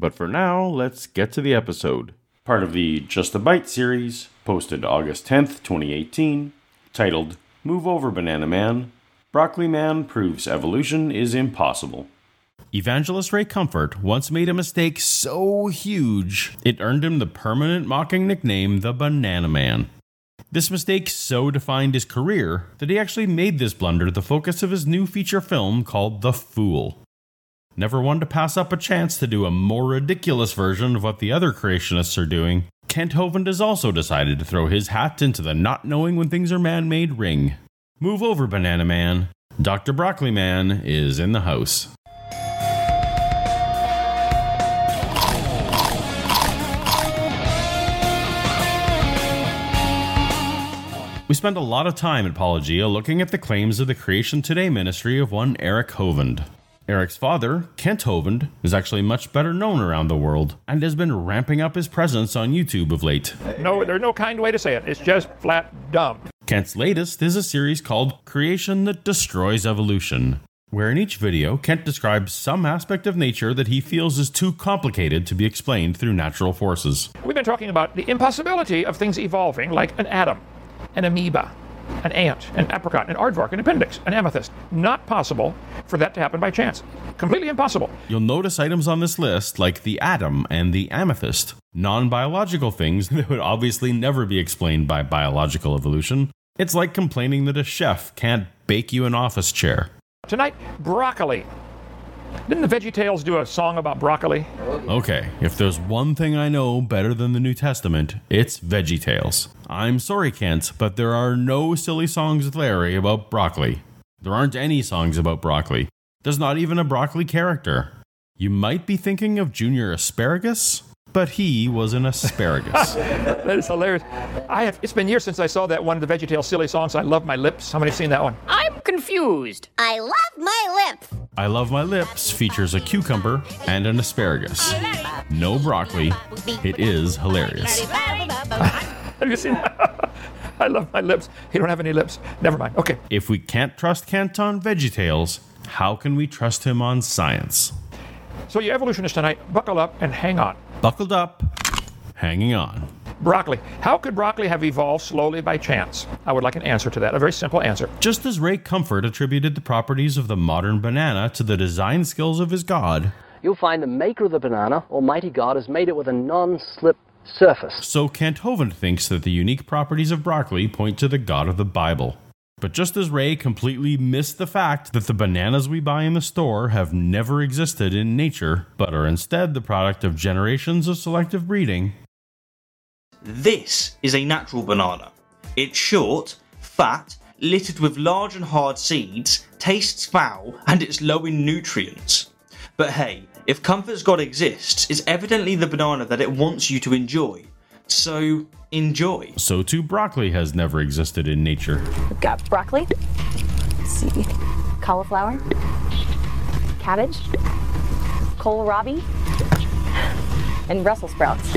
But for now, let's get to the episode. Part of the Just a Bite series, posted August 10th, 2018, titled Move Over Banana Man, Broccoli Man Proves Evolution is Impossible. Evangelist Ray Comfort once made a mistake so huge it earned him the permanent mocking nickname the Banana Man. This mistake so defined his career that he actually made this blunder the focus of his new feature film called The Fool. Never one to pass up a chance to do a more ridiculous version of what the other creationists are doing, Kent Hovind has also decided to throw his hat into the not knowing when things are man made ring. Move over, Banana Man. Dr. Broccoli Man is in the house. We spent a lot of time at Apologia looking at the claims of the Creation Today ministry of one Eric Hovind. Eric's father, Kent Hovind, is actually much better known around the world and has been ramping up his presence on YouTube of late. No, there's no kind way to say it. It's just flat dumb. Kent's latest is a series called Creation That Destroys Evolution, where in each video, Kent describes some aspect of nature that he feels is too complicated to be explained through natural forces. We've been talking about the impossibility of things evolving like an atom, an amoeba, an ant, an apricot, an aardvark, an appendix, an amethyst. Not possible for that to happen by chance. Completely impossible. You'll notice items on this list like the atom and the amethyst, non biological things that would obviously never be explained by biological evolution. It's like complaining that a chef can't bake you an office chair. Tonight, broccoli. Didn't the Veggie VeggieTales do a song about broccoli? Okay, if there's one thing I know better than the New Testament, it's Veggie VeggieTales. I'm sorry, Kent, but there are no silly songs with Larry about broccoli. There aren't any songs about broccoli. There's not even a broccoli character. You might be thinking of Junior Asparagus, but he was an asparagus. That is hilarious. I have. It's been years since I saw that one of the VeggieTales silly songs. I love my lips. How many have seen that one? I'm confused. I love my lips. I Love My Lips features a cucumber and an asparagus. No broccoli. It is hilarious. Have you seen that? I love my lips. He don't have any lips. Never mind. Okay. If we can't trust Kent on VeggieTales, how can we trust him on science? So you evolutionists tonight, buckle up and hang on. Buckled up, hanging on. Broccoli. How could broccoli have evolved slowly by chance? I would like an answer to that. A very simple answer. Just as Ray Comfort attributed the properties of the modern banana to the design skills of his god, you'll find the maker of the banana, Almighty God, has made it with a non slip surface. so Kent Hovind thinks that the unique properties of broccoli point to the god of the Bible. But just as Ray completely missed the fact that the bananas we buy in the store have never existed in nature, but are instead the product of generations of selective breeding, This is a natural banana. It's short, fat, littered with large and hard seeds, tastes foul, and it's low in nutrients. But hey, if Comfort's God exists, it's evidently the banana that it wants you to enjoy. So, enjoy. so too broccoli has never existed in nature. We've got broccoli. Let's see. Cauliflower. Cabbage. Kohlrabi. And Brussels sprouts.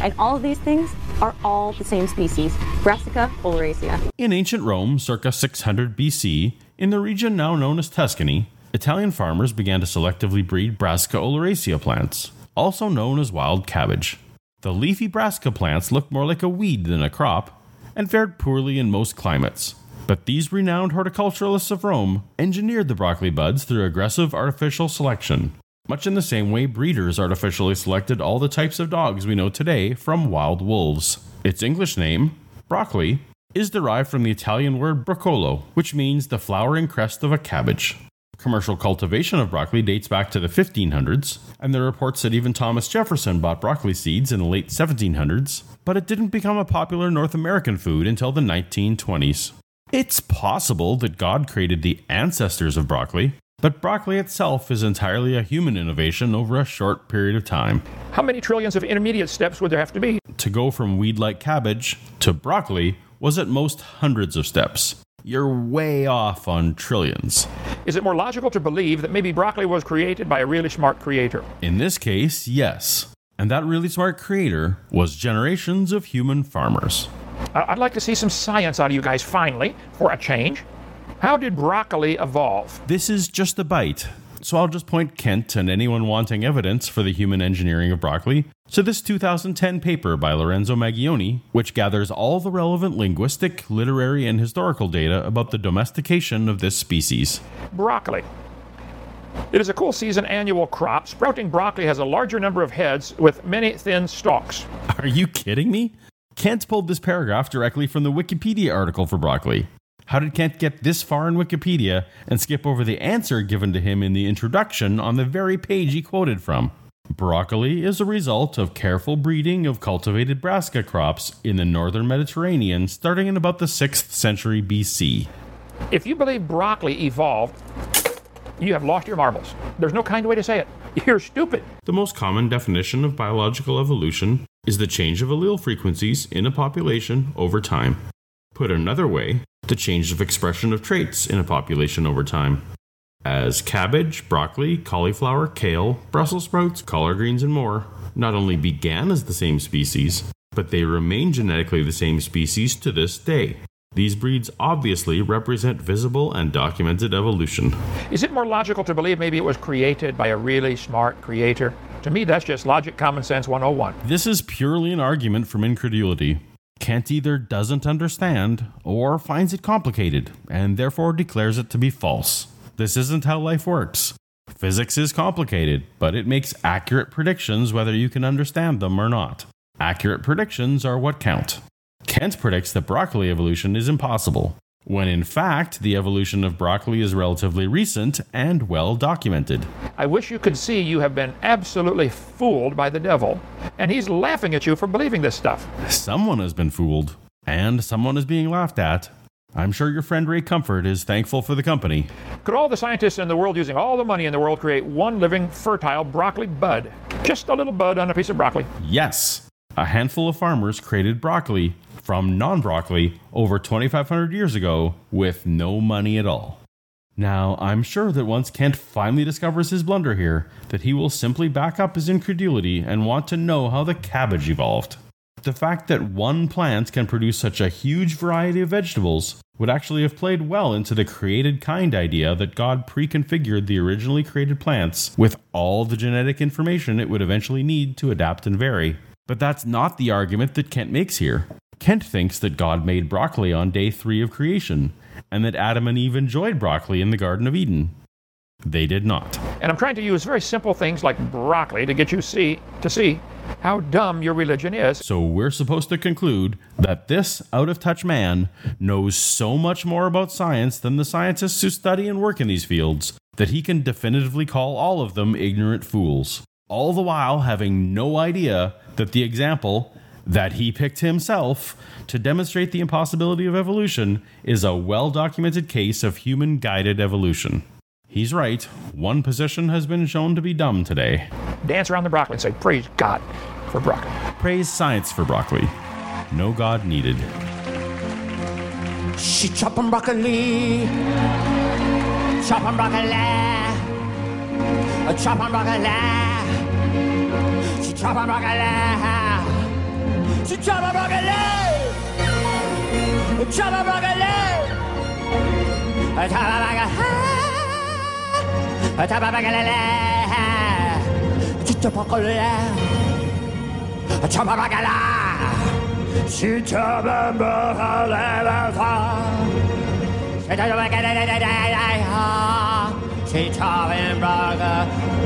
And all of these things are all the same species. Brassica oleracea. In ancient Rome, circa 600 BC, in the region now known as Tuscany, Italian farmers began to selectively breed Brassica oleracea plants, also known as wild cabbage. The leafy brassica plants looked more like a weed than a crop, and fared poorly in most climates. But these renowned horticulturalists of Rome engineered the broccoli buds through aggressive artificial selection, much in the same way breeders artificially selected all the types of dogs we know today from wild wolves. Its English name, broccoli, is derived from the Italian word broccolo, which means the flowering crest of a cabbage. Commercial cultivation of broccoli dates back to the 1500s, and there are reports that even Thomas Jefferson bought broccoli seeds in the late 1700s, but it didn't become a popular North American food until the 1920s. It's possible that God created the ancestors of broccoli, but broccoli itself is entirely a human innovation over a short period of time. How many trillions of intermediate steps would there have to be? To go from weed like cabbage to broccoli was at most hundreds of steps. You're way off on trillions. Is it more logical to believe that maybe broccoli was created by a really smart creator? In this case, yes. And that really smart creator was generations of human farmers. I'd like to see some science out of you guys finally, for a change. How did broccoli evolve? This is just a bite, so I'll just point Kent and anyone wanting evidence for the human engineering of broccoli to this 2010 paper by Lorenzo Maggioni, which gathers all the relevant linguistic, literary, and historical data about the domestication of this species. Broccoli. It is a cool season annual crop. Sprouting broccoli has a larger number of heads with many thin stalks. Are you kidding me? Kent pulled this paragraph directly from the Wikipedia article for broccoli. How did Kent get this far in Wikipedia and skip over the answer given to him in the introduction on the very page he quoted from? Broccoli is a result of careful breeding of cultivated brassica crops in the northern Mediterranean starting in about the 6th century BC. If you believe broccoli evolved, you have lost your marbles. There's no kind way to say it. You're stupid. The most common definition of biological evolution is the change of allele frequencies in a population over time. Put another way, the change of expression of traits in a population over time. As cabbage, broccoli, cauliflower, kale, Brussels sprouts, collard greens, and more not only began as the same species, but they remain genetically the same species to this day. These breeds obviously represent visible and documented evolution. Is it more logical to believe maybe it was created by a really smart creator? To me, that's just logic, common sense 101. This is purely an argument from incredulity. Kent either doesn't understand or finds it complicated and therefore declares it to be false. This isn't how life works. Physics is complicated, but it makes accurate predictions whether you can understand them or not. Accurate predictions are what count. Kent predicts that broccoli evolution is impossible, when in fact the evolution of broccoli is relatively recent and well documented. I wish you could see you have been absolutely fooled by the devil, and he's laughing at you for believing this stuff. Someone has been fooled, and someone is being laughed at. I'm sure your friend Ray Comfort is thankful for the company. Could all the scientists in the world using all the money in the world create one living, fertile broccoli bud? Just a little bud on a piece of broccoli. Yes, a handful of farmers created broccoli from non broccoli over 2,500 years ago with no money at all. Now, I'm sure that once Kent finally discovers his blunder here, that he will simply back up his incredulity and want to know how the cabbage evolved. The fact that one plant can produce such a huge variety of vegetables would actually have played well into the created kind idea that God pre-configured the originally created plants with all the genetic information it would eventually need to adapt and vary. But that's not the argument that Kent makes here. Kent thinks that God made broccoli on day three of creation, and that Adam and Eve enjoyed broccoli in the Garden of Eden. They did not. And I'm trying to use very simple things like broccoli to get you see to see how dumb your religion is. So we're supposed to conclude that this out of touch man knows so much more about science than the scientists who study and work in these fields that he can definitively call all of them ignorant fools. All the while having no idea that the example that he picked himself to demonstrate the impossibility of evolution is a well documented case of human guided evolution. He's right, one position has been shown to be dumb today. Dance around the broccoli and say, Praise God for broccoli. Praise science for broccoli. No God needed. She chopping broccoli, chopping broccoli, a chopping broccoli. She chopping broccoli, she chopping broccoli, chopping broccoli, a chopping broccoli, a chopping broccoli, she chopping broccoli, a chopping broccoli. She chopping broccoli, she chopping broccoli, she chopping broccoli.